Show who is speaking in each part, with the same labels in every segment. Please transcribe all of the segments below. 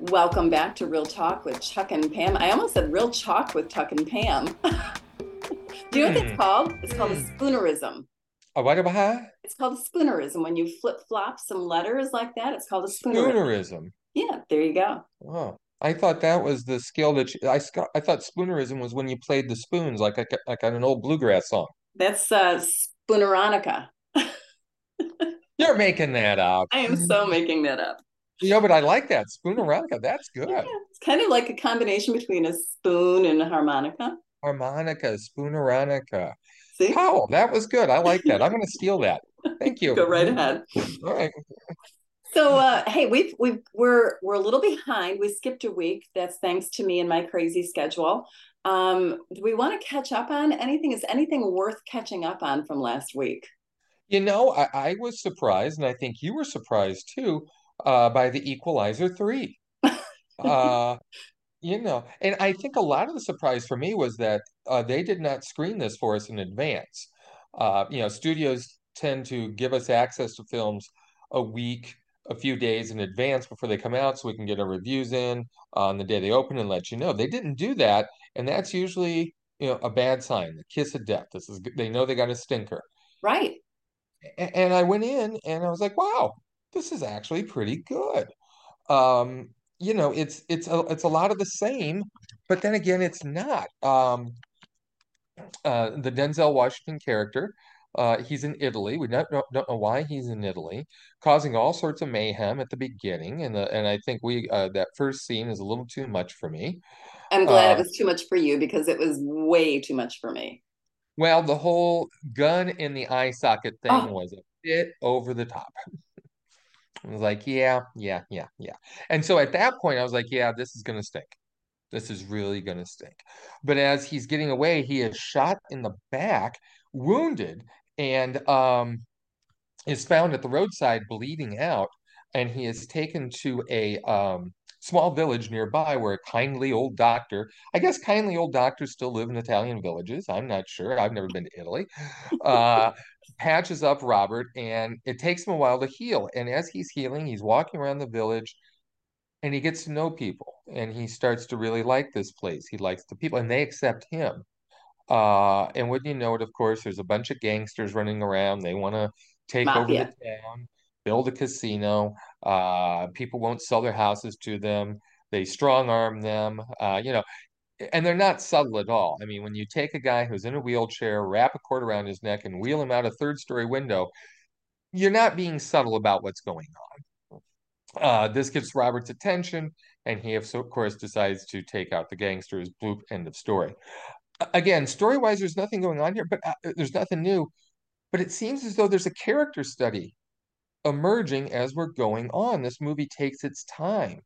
Speaker 1: Welcome back to Real Talk with Chuck and Pam. I almost said Real Chalk with Chuck and Pam. Do you know what it's
Speaker 2: Hmm.
Speaker 1: called? It's called a
Speaker 2: Hmm.
Speaker 1: spoonerism.
Speaker 2: A what about
Speaker 1: It's called a spoonerism. When you flip flop some letters like that, it's called a spoonerism.
Speaker 2: spoonerism?
Speaker 1: Yeah, there you go.
Speaker 2: Oh, I thought that was the skill that you, I I thought spoonerism was when you played the spoons like like, like on an old bluegrass song.
Speaker 1: That's uh, spooneronica.
Speaker 2: You're making that up.
Speaker 1: I am so making that up.
Speaker 2: Yeah, but I like that spooneronica. That's good.
Speaker 1: Yeah, it's kind of like a combination between a spoon and a harmonica.
Speaker 2: Harmonica, spooneronica.
Speaker 1: See?
Speaker 2: Oh, that was good. I like that. I'm going to steal that. Thank you.
Speaker 1: Go right ahead.
Speaker 2: All right.
Speaker 1: So uh, hey, we've we've we're we're a little behind. We skipped a week. That's thanks to me and my crazy schedule. Um, do we want to catch up on anything? Is anything worth catching up on from last week?
Speaker 2: You know, I, I was surprised, and I think you were surprised too, uh, by the Equalizer 3. Uh, you know, and I think a lot of the surprise for me was that uh, they did not screen this for us in advance. Uh, you know, studios tend to give us access to films a week, a few days in advance before they come out, so we can get our reviews in on the day they open and let you know. They didn't do that, and that's usually, you know, a bad sign, the kiss of death. This is they know they got a stinker.
Speaker 1: Right.
Speaker 2: And I went in and I was like, wow, this is actually pretty good. Um, you know, it's it's a it's a lot of the same, but then again, it's not. Um, uh, the Denzel Washington character, uh, he's in Italy. We don't, don't know why he's in Italy, causing all sorts of mayhem at the beginning, and the, and I think we uh, that first scene is a little too much for me.
Speaker 1: I'm glad it
Speaker 2: Uh,
Speaker 1: was too much for you because it was way too much for me.
Speaker 2: well, the whole gun in the eye socket thing
Speaker 1: Oh,
Speaker 2: was a bit over the top. I was like, yeah, yeah, yeah, yeah. And so at that point, I was like, yeah, this is gonna stink. This is really gonna stink. But as he's getting away, he is shot in the back, wounded, and um, is found at the roadside bleeding out, and he is taken to a um, small village nearby where a kindly old doctor, I guess kindly old doctors still live in Italian villages. I'm not sure. I've never been to Italy. Uh, patches up Robert, and it takes him a while to heal. And as he's healing, he's walking around the village and he gets to know people and he starts to really like this place. He likes the people and they accept him. Uh, and wouldn't you know it, of course, there's a bunch of gangsters running around. They want to take over the town, build a casino. Uh, people won't sell their houses to them. They strong arm them. Uh, you know, and they're not subtle at all. I mean, when you take a guy who's in a wheelchair, wrap a cord around his neck, and wheel him out a third story window, you're not being subtle about what's going on. Uh, this gets Robert's attention, and he, of course, decides to take out the gangsters. Bloop, end of story. Again, story-wise, there's nothing going on here, but uh, there's nothing new. But it seems as though there's a character study emerging as we're going on. This movie takes its time.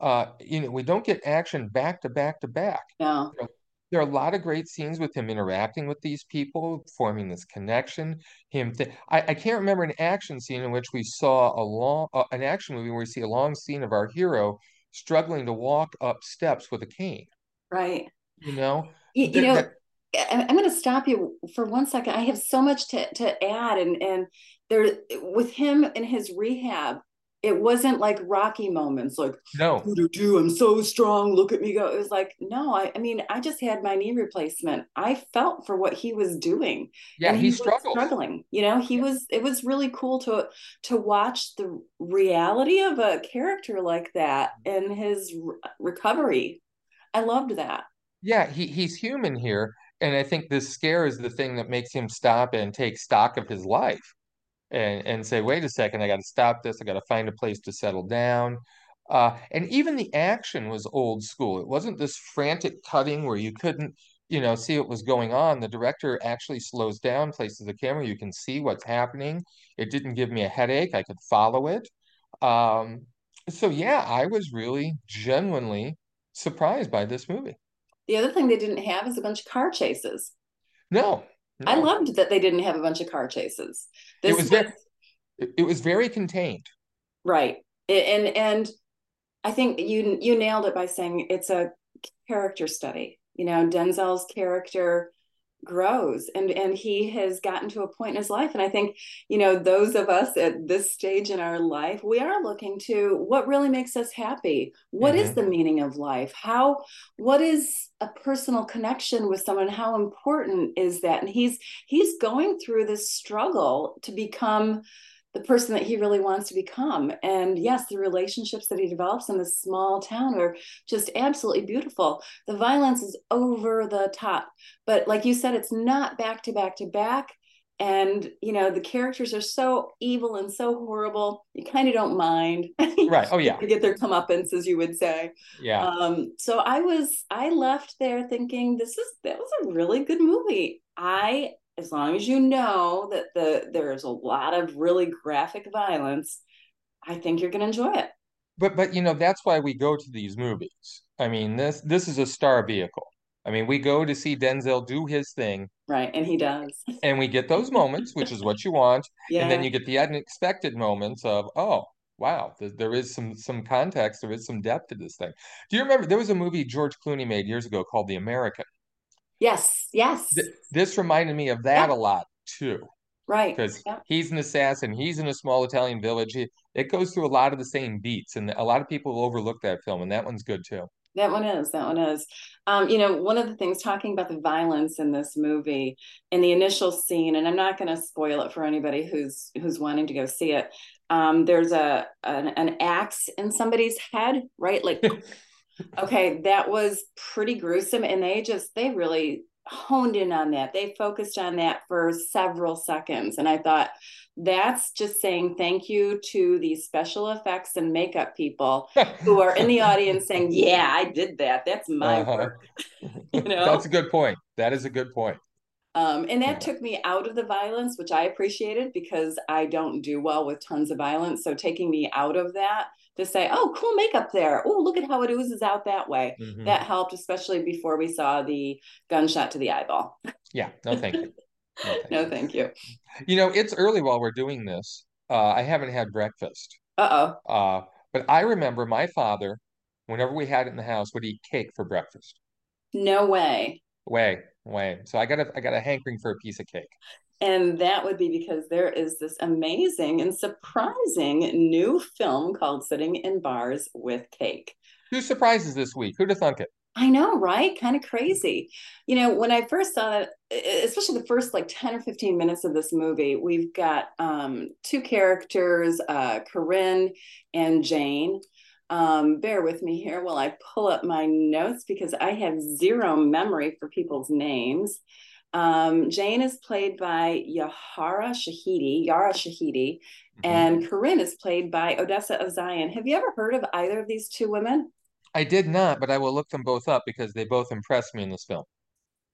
Speaker 2: Uh, you know, we don't get action back to back to back.
Speaker 1: No.
Speaker 2: You know, there are a lot of great scenes with him interacting with these people, forming this connection. Him, th I, I can't remember an action scene in which we saw a long, uh, an action movie where we see a long scene of our hero struggling to walk up steps with a cane.
Speaker 1: Right.
Speaker 2: You know,
Speaker 1: You, you know,
Speaker 2: that
Speaker 1: I'm going to stop you for one second. I have so much to, to add, and and there with him in his rehab, it wasn't like Rocky moments, like
Speaker 2: no,
Speaker 1: "Doo, doo, doo, I'm so strong. Look at me go. It was like, no, I, I mean, I just had my knee replacement. I felt for what he was doing,
Speaker 2: yeah, he
Speaker 1: he was struggling. You know, he
Speaker 2: Yeah.
Speaker 1: was. It was really cool to to watch the reality of a character like that and his re- recovery. I loved that.
Speaker 2: Yeah, he he's human here, and I think this scare is the thing that makes him stop and take stock of his life and and say, wait a second, I got to stop this. I got to find a place to settle down. Uh, and even the action was old school. It wasn't this frantic cutting where you couldn't, you know, see what was going on. The director actually slows down, places the camera, you can see what's happening. It didn't give me a headache. I could follow it. Um, so yeah, I was really genuinely surprised by this movie.
Speaker 1: The other thing they didn't have is a bunch of car chases.
Speaker 2: No,
Speaker 1: I loved that they didn't have a bunch of car chases.
Speaker 2: It
Speaker 1: This
Speaker 2: was
Speaker 1: was
Speaker 2: very it, it was very contained.
Speaker 1: right. And and I think you you nailed it by saying it's a character study. You know, Denzel's character grows and and he has gotten to a point in his life. And i think you know those of us at this stage in our life we are looking to what really makes us happy. What mm-hmm. is the meaning of life? How what is a personal connection with someone? How important is that? And he's he's going through this struggle to become the person that he really wants to become. And yes, the relationships that he develops in this small town are just absolutely beautiful. The violence is over the top, but like you said, it's not back to back to back. And you know the characters are so evil and so horrible. You kind of don't mind,
Speaker 2: right? Oh yeah,
Speaker 1: to get their comeuppance, as you would say.
Speaker 2: Yeah.
Speaker 1: Um, so I was, I left there thinking this is that was a really good movie. I as long as you know that the there's a lot of really graphic violence, I think you're going to enjoy it.
Speaker 2: But but you know that's why we go to these movies. I mean this this is a star vehicle. I mean we go to see Denzel do his thing.
Speaker 1: Right, and he does.
Speaker 2: And we get those moments, which is what you want. Yeah. And then you get the unexpected moments of oh wow, there is some some context, there is some depth to this thing. Do you remember there was a movie George Clooney made years ago called The American?
Speaker 1: Yes, yes. Th-
Speaker 2: this reminded me of that yeah. a lot too.
Speaker 1: Right.
Speaker 2: Because yeah. he's an assassin, he's in a small Italian village. It goes through a lot of the same beats, and a lot of people overlook that film, and that one's good too.
Speaker 1: That one is. That one is. Um, you know, one of the things talking about the violence in this movie in the initial scene, and I'm not going to spoil it for anybody who's who's wanting to go see it. Um, there's a an, an axe in somebody's head, right? Like okay, that was pretty gruesome. And they just, they really honed in on that. They focused on that for several seconds. And I thought, that's just saying thank you to the special effects and makeup people who are in the audience saying, Yeah, I did that. That's my uh-huh. work.
Speaker 2: you know, that's a good point. That is a good point.
Speaker 1: Um, and that took me out of the violence, which I appreciated because I don't do well with tons of violence. So taking me out of that to say, oh, cool makeup there. Oh, look at how it oozes out that way. Mm-hmm. That helped, especially before we saw the gunshot to the eyeball.
Speaker 2: Yeah, no, thank you.
Speaker 1: No, thank, no, you. thank you.
Speaker 2: You know, it's early while we're doing this. Uh, I haven't had breakfast.
Speaker 1: Uh oh.
Speaker 2: Uh, but I remember my father, whenever we had it in the house, would eat cake for breakfast.
Speaker 1: No way.
Speaker 2: Way, way. So I got a I got a hankering for a piece of cake.
Speaker 1: And that would be because there is this amazing and surprising new film called Sitting in Bars with Cake.
Speaker 2: Who surprises this week? Who'd have thunk it?
Speaker 1: I know, right? Kind of crazy. You know, when I first saw it, especially the first like 10 or 15 minutes of this movie, we've got um, two characters, uh, Corinne and Jane. Um, bear with me here while I pull up my notes because I have zero memory for people's names. Um, Jane is played by Yahara Shahidi, Yara Shahidi, mm-hmm. and Corinne is played by Odessa A'zion. Have you ever heard of either of these two women?
Speaker 2: I did not, but I will look them both up because they both impressed me in this film.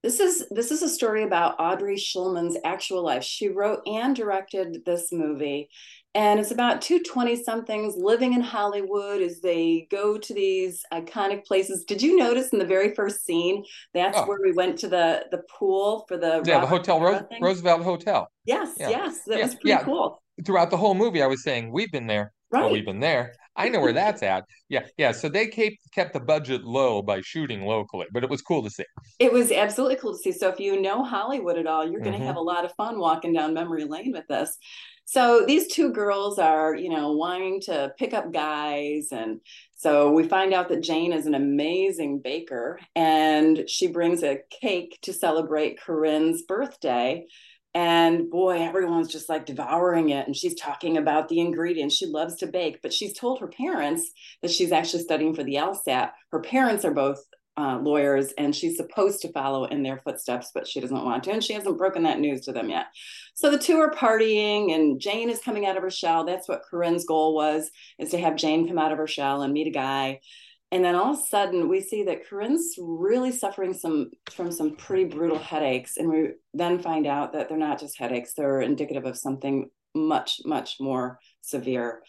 Speaker 1: This is this is a story about Audrey Shulman's actual life. She wrote and directed this movie, and it's about two 20 somethings living in Hollywood as they go to these iconic places. Did you notice in the very first scene that's oh. where we went to the the pool for the
Speaker 2: yeah Robert the hotel Ro- Roosevelt Hotel.
Speaker 1: Yes, yeah. yes, that yeah. was pretty yeah. cool.
Speaker 2: Throughout the whole movie, I was saying we've been there. Right. We've been there. I know where that's at. Yeah, yeah. So they kept kept the budget low by shooting locally, but it was cool to see.
Speaker 1: It was absolutely cool to see. So if you know Hollywood at all, you're going to mm-hmm. have a lot of fun walking down memory lane with this. So these two girls are, you know, wanting to pick up guys. And so we find out that Jane is an amazing baker and she brings a cake to celebrate Corinne's birthday. And boy, everyone's just like devouring it. And she's talking about the ingredients. She loves to bake, but she's told her parents that she's actually studying for the LSAT. Her parents are both uh, lawyers and she's supposed to follow in their footsteps, but she doesn't want to. And she hasn't broken that news to them yet. So the two are partying and Jane is coming out of her shell. That's what Corinne's goal was, is to have Jane come out of her shell and meet a guy. And then all of a sudden we see that Corinne's really suffering some from some pretty brutal headaches. And we then find out that they're not just headaches, they're indicative of something much, much more severe.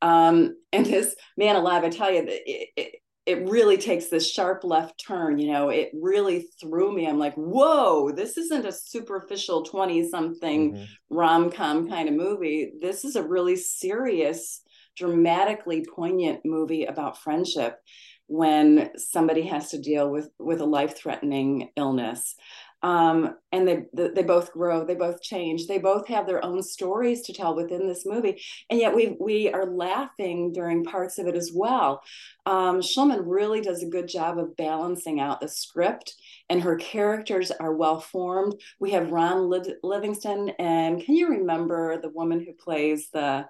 Speaker 1: Um, and this man alive, I tell you, it, it, it really takes this sharp left turn you know it really threw me. I'm like whoa this isn't a superficial 20 something mm-hmm. rom-com kind of movie. This is a really serious dramatically poignant movie about friendship when somebody has to deal with with a life threatening illness um, and they they both grow they both change. They both have their own stories to tell within this movie. And yet we we are laughing during parts of it as well. Um, Shulman really does a good job of balancing out the script and her characters are well formed. We have Ron Livingston and can you remember the woman who plays the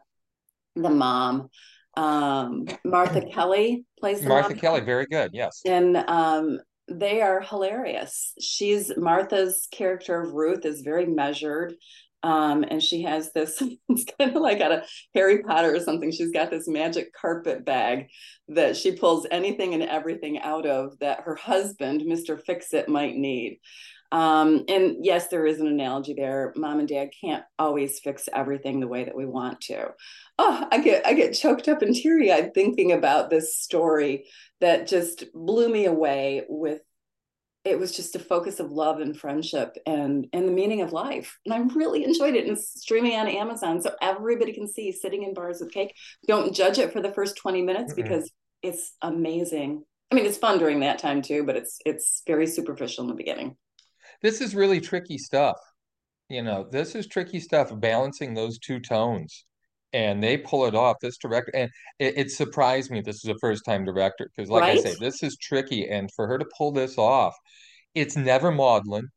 Speaker 1: the mom? Um, Martha Kelly plays
Speaker 2: Martha mom. Kelly very good yes.
Speaker 1: And um, they are hilarious. She's Martha's character of Ruth is very measured. Um, and she has this, it's kind of like out of Harry Potter or something. She's got this magic carpet bag that she pulls anything and everything out of that her husband, Mr. Fix It, might need. Um, and yes, there is an analogy there. Mom and dad can't always fix everything the way that we want to. Oh, I get I get choked up and teary eyed thinking about this story that just blew me away with it was just a focus of love and friendship and and the meaning of life. And i really enjoyed it and streaming on amazon so everybody can see sitting in bars with cake. Don't judge it for the first 20 minutes mm-hmm. because it's amazing. I mean it's fun during that time too but it's it's very superficial in the beginning.
Speaker 2: This is really tricky stuff. You know this is tricky stuff balancing those two tones and they pull it off. This director, and it, it surprised me. This is a first time director because, like right? I say, this is tricky, and for her to pull this off, it's never maudlin.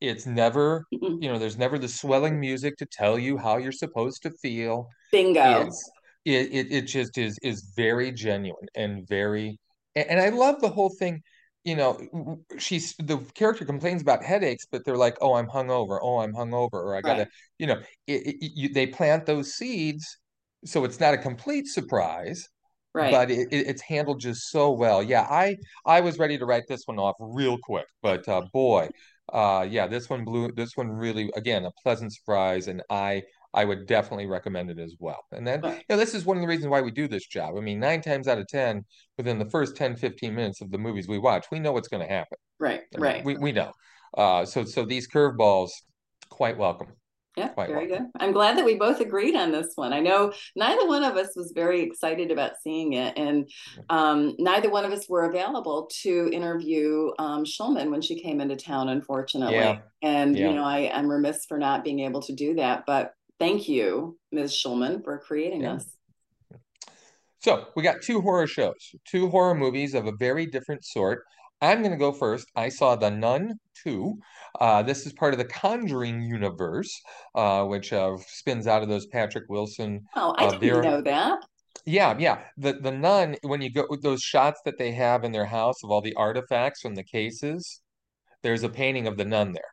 Speaker 2: It's never, you know, there's never the swelling music to tell you how you're supposed to feel.
Speaker 1: Bingo.
Speaker 2: It's, it, it, it just is is very genuine and very, and, and I love the whole thing you know, she's the character complains about headaches, but they're like, "Oh, I'm hungover. Oh, I'm hungover," or "I gotta," right. you know, it, it, you, they plant those seeds, so it's not a complete surprise,
Speaker 1: right?
Speaker 2: But it, it's handled just so well. Yeah, I I was ready to write this one off real quick, but uh, boy, uh, yeah, this one blew. This one really, again, a pleasant surprise, and I I would definitely recommend it as well. And then, you know, this is one of the reasons why we do this job. I mean, nine times out of 10, within the first 10, 15 minutes of the movies we watch, we know what's going to happen.
Speaker 1: Right, I mean, right.
Speaker 2: We, we know. Uh, so, so these curveballs, quite welcome.
Speaker 1: Yeah, Quite very welcome. good. I'm glad that we both agreed on this one. I know neither one of us was very excited about seeing it, and um, neither one of us were available to interview um, Shulman when she came into town, unfortunately. Yeah. And yeah. you know, I, I'm remiss for not being able to do that, but thank you, Ms. Shulman, for creating yeah. us.
Speaker 2: So we got two horror shows, two horror movies of a very different sort. I'm going to go first. I saw The Nun 2. Uh, this is part of the Conjuring universe, uh, which uh, spins out of those Patrick Wilson.
Speaker 1: Oh, I uh, didn't know that.
Speaker 2: Yeah, yeah. The the nun, when you go with those shots that they have in their house of all the artifacts from the cases, there's a painting of the nun there.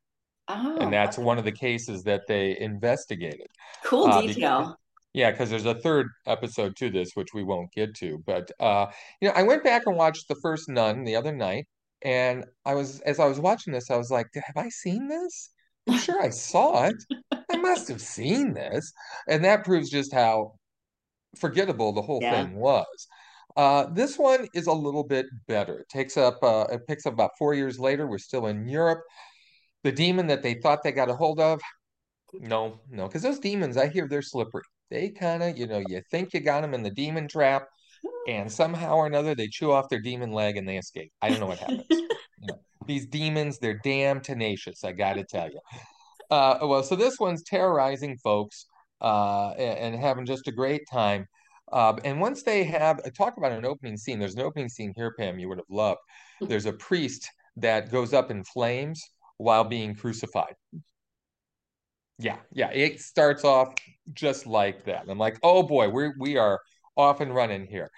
Speaker 2: Oh, and that's one of the cases that they investigated.
Speaker 1: Cool uh, detail.
Speaker 2: Because, yeah, because there's a third episode to this, which we won't get to. But uh, you know, I went back and watched the first Nun the other night, and I was as I was watching this, I was like, "Have I seen this? I'm sure I saw it. I must have seen this." And that proves just how forgettable the whole yeah. thing was. Uh, this one is a little bit better. It takes up, uh, it picks up about four years later. We're still in Europe the demon that they thought they got a hold of? No no because those demons i hear they're slippery. They kind of you know you think you got them in the demon trap and somehow or another they chew off their demon leg and they escape. I don't know what happens. You know, these demons they're damn tenacious i gotta tell you uh, well so this one's terrorizing folks uh, and, and having just a great time. Uh, and once they have talk about an opening scene. There's an opening scene here pam you would have loved. There's a priest that goes up in flames while being crucified. Yeah, yeah, it starts off just like that. I'm like, oh boy, we we are off and running here.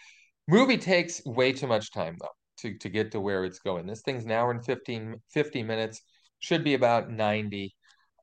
Speaker 2: Movie takes way too much time though to to get to where it's going. This thing's an hour and 15, 50 minutes, should be about 90.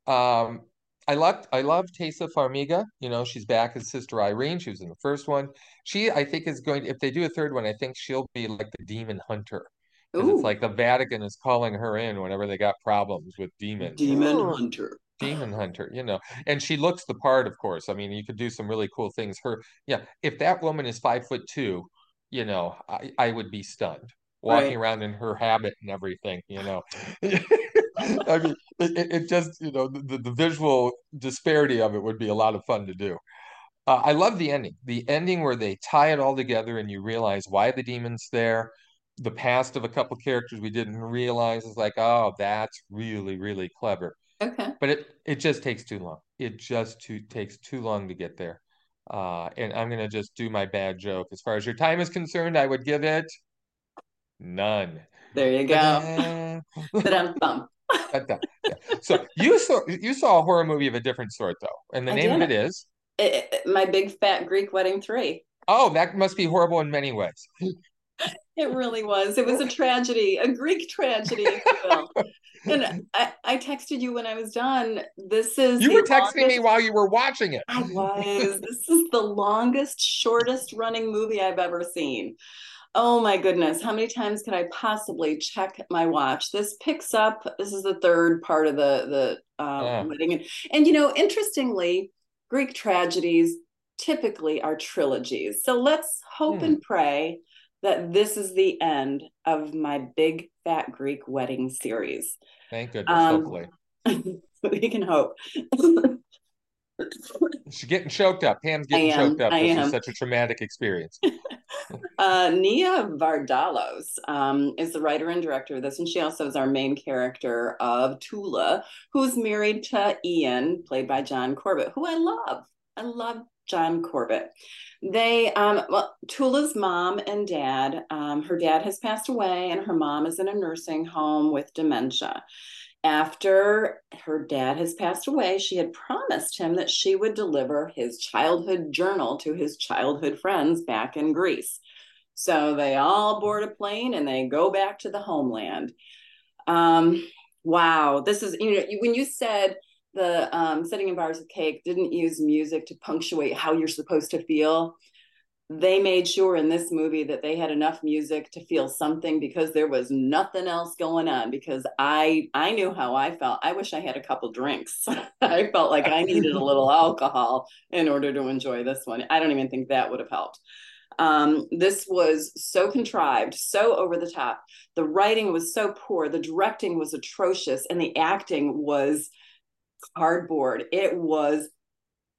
Speaker 2: Um, I love I love Taissa Farmiga. You know, she's back as Sister Irene. She was in the first one. She, I think, is going. If they do a third one, I think she'll be like the demon hunter. Because it's like the Vatican is calling her in whenever they got problems with demons.
Speaker 1: Demon oh. hunter.
Speaker 2: Demon hunter, you know. And she looks the part, of course. I mean, you could do some really cool things. Her, yeah, if that woman is five foot two, you know, I, I would be stunned walking right. around in her habit and everything, you know. I mean, it, it just, you know, the, the visual disparity of it would be a lot of fun to do. Uh, I love the ending. The ending where they tie it all together and you realize why the demon's there, the past of a couple characters we didn't realize is like, oh, that's really, really clever.
Speaker 1: Okay.
Speaker 2: But it it just takes too long. It just too takes too long to get there. Uh, and I'm gonna just do my bad joke. As far as your time is concerned, I would give it none.
Speaker 1: There you go.
Speaker 2: so you saw you saw a horror movie of a different sort though, and the I name of it is
Speaker 1: it, it, my big fat Greek wedding three.
Speaker 2: Oh, that must be horrible in many ways.
Speaker 1: It really was. It was a tragedy, a Greek tragedy, and I, I texted you when I was done. This is
Speaker 2: you were texting longest... me while you were watching it.
Speaker 1: I was. this is the longest, shortest running movie I've ever seen. Oh my goodness, how many times can I possibly check my watch? This picks up. This is the third part of the the uh, yeah. wedding, and, and you know, interestingly, Greek tragedies typically are trilogies. So let's hope hmm. and pray that this is the end of my big fat Greek wedding series.
Speaker 2: Thank goodness, um, hopefully.
Speaker 1: we can hope.
Speaker 2: She's getting choked up. Pam's getting choked up. I this am. is such a traumatic experience.
Speaker 1: uh, Nia Vardalos um, is the writer and director of this, and she also is our main character of Tula, who's married to Ian, played by John Corbett, who I love. I love John Corbett. They, um, well, Tula's mom and dad, um, her dad has passed away, and her mom is in a nursing home with dementia. After her dad has passed away, she had promised him that she would deliver his childhood journal to his childhood friends back in Greece. So they all board a plane and they go back to the homeland. Um, wow, this is, you know, when you said, the um, setting in bars of cake didn't use music to punctuate how you're supposed to feel. They made sure in this movie that they had enough music to feel something because there was nothing else going on because i i knew how i felt. I wish i had a couple drinks. I felt like i needed a little alcohol in order to enjoy this one. I don't even think that would have helped. Um, this was so contrived so over the top. The writing was so poor. The directing was atrocious and the acting was cardboard it was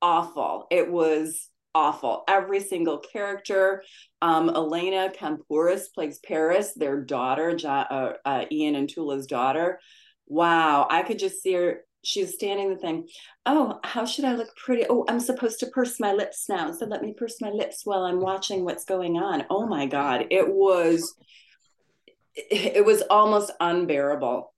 Speaker 1: awful it was awful. Every single character. Um, Elena Kampouris plays Paris, their daughter, uh, uh, Ian and Tula's daughter. Wow, I could just see her. She's standing the thing. Oh, how should I look pretty? Oh, I'm supposed to purse my lips now. So let me purse my lips while I'm watching what's going on. Oh my God. It was, it was almost unbearable.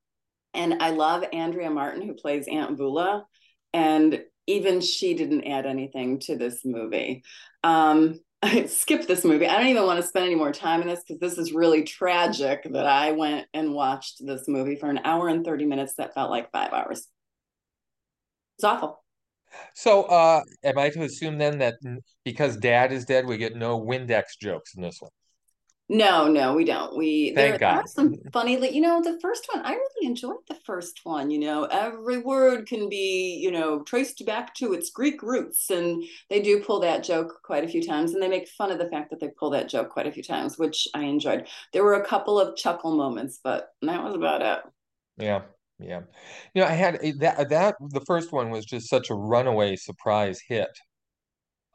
Speaker 1: And I love Andrea Martin, who plays Aunt Voula. And even she didn't add anything to this movie. Um, I skipped this movie. I don't even want to spend any more time in this because this is really tragic that I went and watched this movie for an hour and 30 minutes that felt like five hours. It's awful.
Speaker 2: So, uh, am I to assume then that because dad is dead, we get no Windex jokes in this one?
Speaker 1: No, no, we don't. We Thank there God. are some funny, you know, the first one. I really enjoyed the first one. You know, every word can be, you know, traced back to its Greek roots, and they do pull that joke quite a few times, and they make fun of the fact that they pull that joke quite a few times, which I enjoyed. There were a couple of chuckle moments, but that was about it.
Speaker 2: Yeah, yeah. You know, I had that that the first one was just such a runaway surprise hit.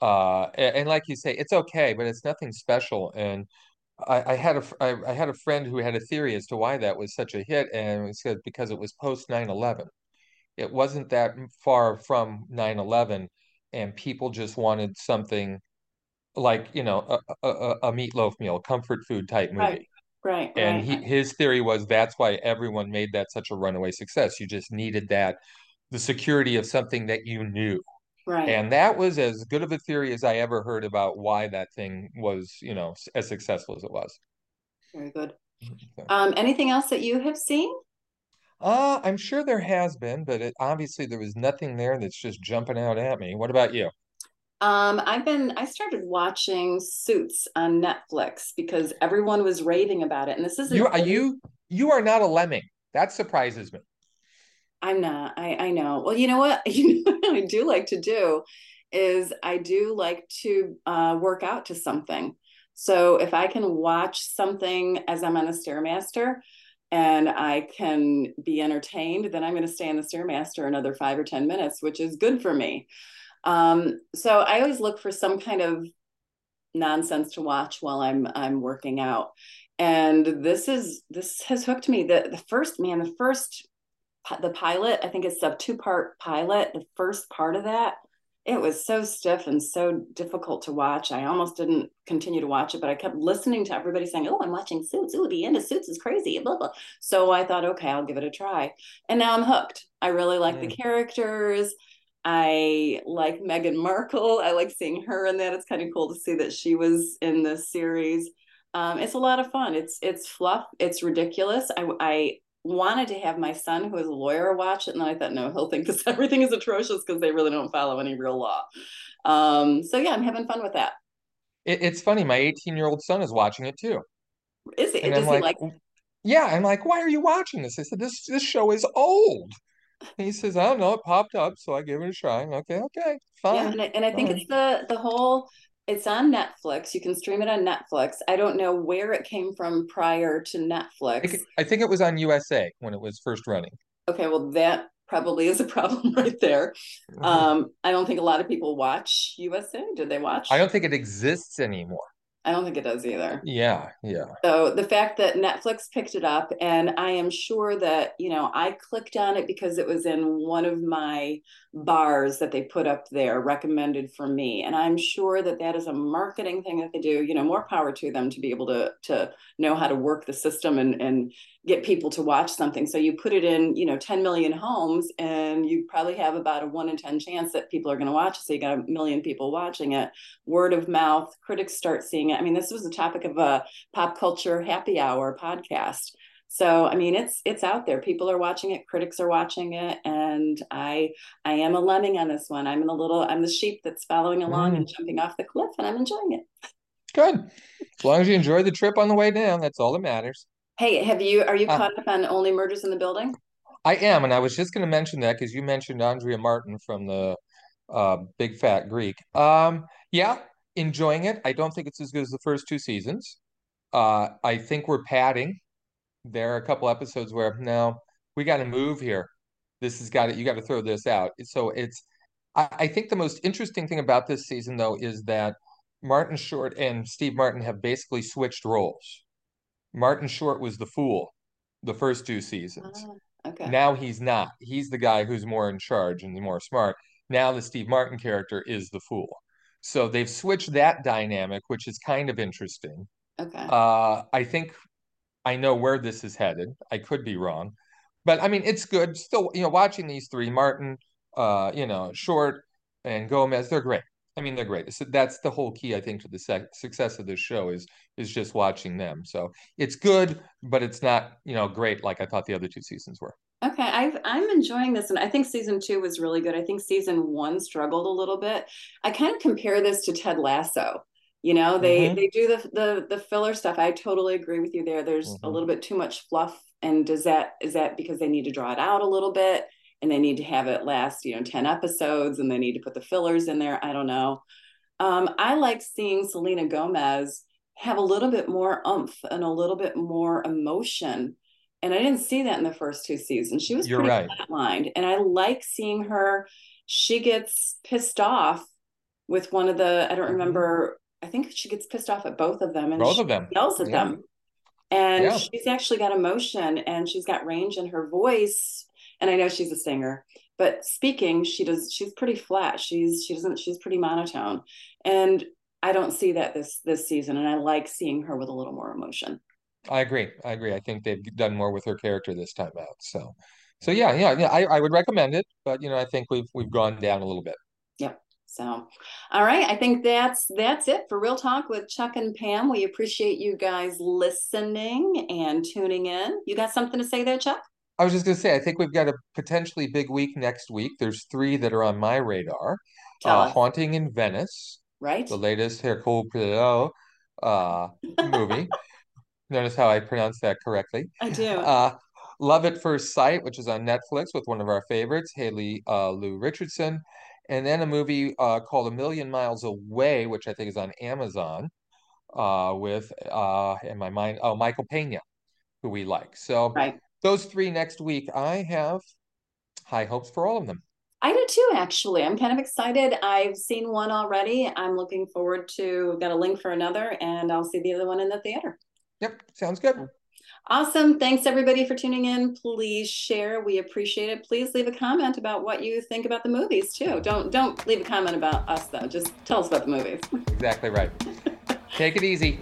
Speaker 2: Uh, and, and like you say, it's okay, but it's nothing special, and I, I had a I, I had a friend who had a theory as to why that was such a hit, and it said because it was post 9-11. It wasn't that far from 9-11, and people just wanted something like you know a, a, a meatloaf meal, comfort food type movie.
Speaker 1: Right. Right.
Speaker 2: And
Speaker 1: right.
Speaker 2: he, his theory was that's why everyone made that such a runaway success. You just needed that, the security of something that you knew.
Speaker 1: Right.
Speaker 2: And that was as good of a theory as I ever heard about why that thing was, you know, as successful as it was.
Speaker 1: Very good. Um, anything else that you have seen?
Speaker 2: Uh, I'm sure there has been, but it, obviously there was nothing there that's just jumping out at me. What about you?
Speaker 1: Um, I've been I started watching Suits on Netflix because everyone was raving about it, and this is
Speaker 2: you are you you are not a lemming. That surprises me.
Speaker 1: I'm not. I I know. Well, you know what? You know what I do like to do is I do like to uh, work out to something. So if I can watch something as I'm on a stairmaster and I can be entertained, then I'm going to stay on the stairmaster another five or ten minutes, which is good for me. Um, so I always look for some kind of nonsense to watch while I'm I'm working out. and this is this has hooked me. The the first man, the first the pilot, I think it's a two part pilot. The first part of that, it was so stiff and so difficult to watch. I almost didn't continue to watch it, but I kept listening to everybody saying, "Oh, I'm watching Suits. Oh, the end of Suits is crazy." Blah blah. So I thought, okay, I'll give it a try, and now I'm hooked. I really like the characters. I like Meghan Markle. I like seeing her in that. It's kind of cool to see that she was in this series. Um, it's a lot of fun. It's it's fluff. It's ridiculous. I, I wanted to have my son, who is a lawyer, watch it, and then I thought, no, he'll think this everything is atrocious because they really don't follow any real law. Um, so yeah, I'm having fun with that.
Speaker 2: It, it's funny. My 18 year old son is watching it too.
Speaker 1: Is it? And Does I'm he like? like
Speaker 2: yeah, I'm like, why are you watching this? I said, this this show is old. he says, I don't know, it popped up, so I gave it a try. Okay, okay, fine. Yeah,
Speaker 1: and I, and I think it's the the whole. It's on Netflix. You can stream it on Netflix. I don't know where it came from prior to Netflix.
Speaker 2: I think, I think it was on USA when it was first running.
Speaker 1: Okay, well that probably is a problem right there. Mm-hmm. Um, I don't think a lot of people watch USA. Did they watch?
Speaker 2: I don't think it exists anymore.
Speaker 1: I don't think it does either.
Speaker 2: Yeah, yeah.
Speaker 1: So the fact that Netflix picked it up, and I am sure that, you know, I clicked on it because it was in one of my bars that they put up there recommended for me. And I'm sure that that is a marketing thing that they do, you know, more power to them to be able to, to know how to work the system and, and get people to watch something. So you put it in, you know, 10 million homes and you probably have about a one in 10 chance that people are going to watch. It. So you got a million people watching it, word of mouth, critics start seeing it. I mean, this was the topic of a pop culture happy hour podcast. So I mean, it's it's out there. People are watching it. Critics are watching it, and I I am a lemming on this one. I'm in a little. I'm the sheep that's following along mm. and jumping off the cliff, and I'm enjoying it.
Speaker 2: Good. As long as you enjoy the trip on the way down, that's all that matters.
Speaker 1: Hey, have you are you uh, caught up on Only Murders in the Building?
Speaker 2: I am, and I was just going to mention that because you mentioned Andrea Martin from the uh, Big Fat Greek. Um, yeah, enjoying it. I don't think it's as good as the first two seasons. Uh, I think we're padding. There are a couple episodes where no, we got to move here. This has got to you got to throw this out. So it's. I, I think the most interesting thing about this season though is that Martin Short and Steve Martin have basically switched roles. Martin Short was the fool the first two seasons.
Speaker 1: Uh, okay.
Speaker 2: Now he's not. He's the guy who's more in charge and more smart. Now the Steve Martin character is the fool. So they've switched that dynamic, which is kind of interesting.
Speaker 1: Okay.
Speaker 2: Uh, I think I know where this is headed. I could be wrong, but I mean it's good. Still, you know, watching these three, Martin, uh, you know, Short and Gomez, they're great. I mean, they're great. So that's the whole key, I think, to the success of this show is is just watching them. So it's good, but it's not, you know, great like I thought the other two seasons were.
Speaker 1: Okay, i am enjoying this, and I think season two was really good. I think season one struggled a little bit. I kind of compare this to Ted Lasso. You know, they mm-hmm. they do the the the filler stuff. I totally agree with you there. There's mm-hmm. a little bit too much fluff, and does that is that because they need to draw it out a little bit? and they need to have it last, you know, 10 episodes and they need to put the fillers in there. I don't know. Um, I like seeing Selena Gomez have a little bit more umph and a little bit more emotion. And I didn't see that in the first two seasons. She was
Speaker 2: You're
Speaker 1: pretty
Speaker 2: right.
Speaker 1: flatlined. And I like seeing her. She gets pissed off with one of the, I don't mm-hmm. remember, I think she gets pissed off at both of them and
Speaker 2: both of them
Speaker 1: yells at yeah. them. And yeah. she's actually got emotion and she's got range in her voice and I know she's a singer, but speaking, she does she's pretty flat. She's she doesn't she's pretty monotone. And I don't see that this this season and I like seeing her with a little more emotion.
Speaker 2: I agree. I agree. I think they've done more with her character this time out. So so yeah, yeah, yeah. I, I would recommend it, but you know, I think we've we've gone down a little bit.
Speaker 1: Yep. So, all right, I think that's that's it for Real Talk with Chuck and Pam. We appreciate you guys listening and tuning in. You got something to say there, Chuck?
Speaker 2: I was just going to say, I think we've got a potentially big week next week. There's three that are on my radar. Uh, Haunting in Venice,
Speaker 1: right?
Speaker 2: The latest Hercule Poirot uh, movie. Notice how I pronounce that correctly.
Speaker 1: I do. Uh,
Speaker 2: Love at First Sight, which is on Netflix with one of our favorites, Haley uh, Lu Richardson. And then a movie uh, called A Million Miles Away, which I think is on Amazon, uh, with, uh, in my mind, oh, Michael Pena, who we like. So
Speaker 1: right
Speaker 2: those three next week, I have high hopes for all of them.
Speaker 1: I do too, actually. I'm kind of excited. I've seen one already. I'm looking forward to got a link for another, and I'll see the other one in the theater.
Speaker 2: Yep, sounds good.
Speaker 1: Awesome. Thanks everybody for tuning in. Please share. We appreciate it. Please leave a comment about what you think about the movies too. Don't don't leave a comment about us though. Just tell us about the movies.
Speaker 2: Exactly right. Take it easy.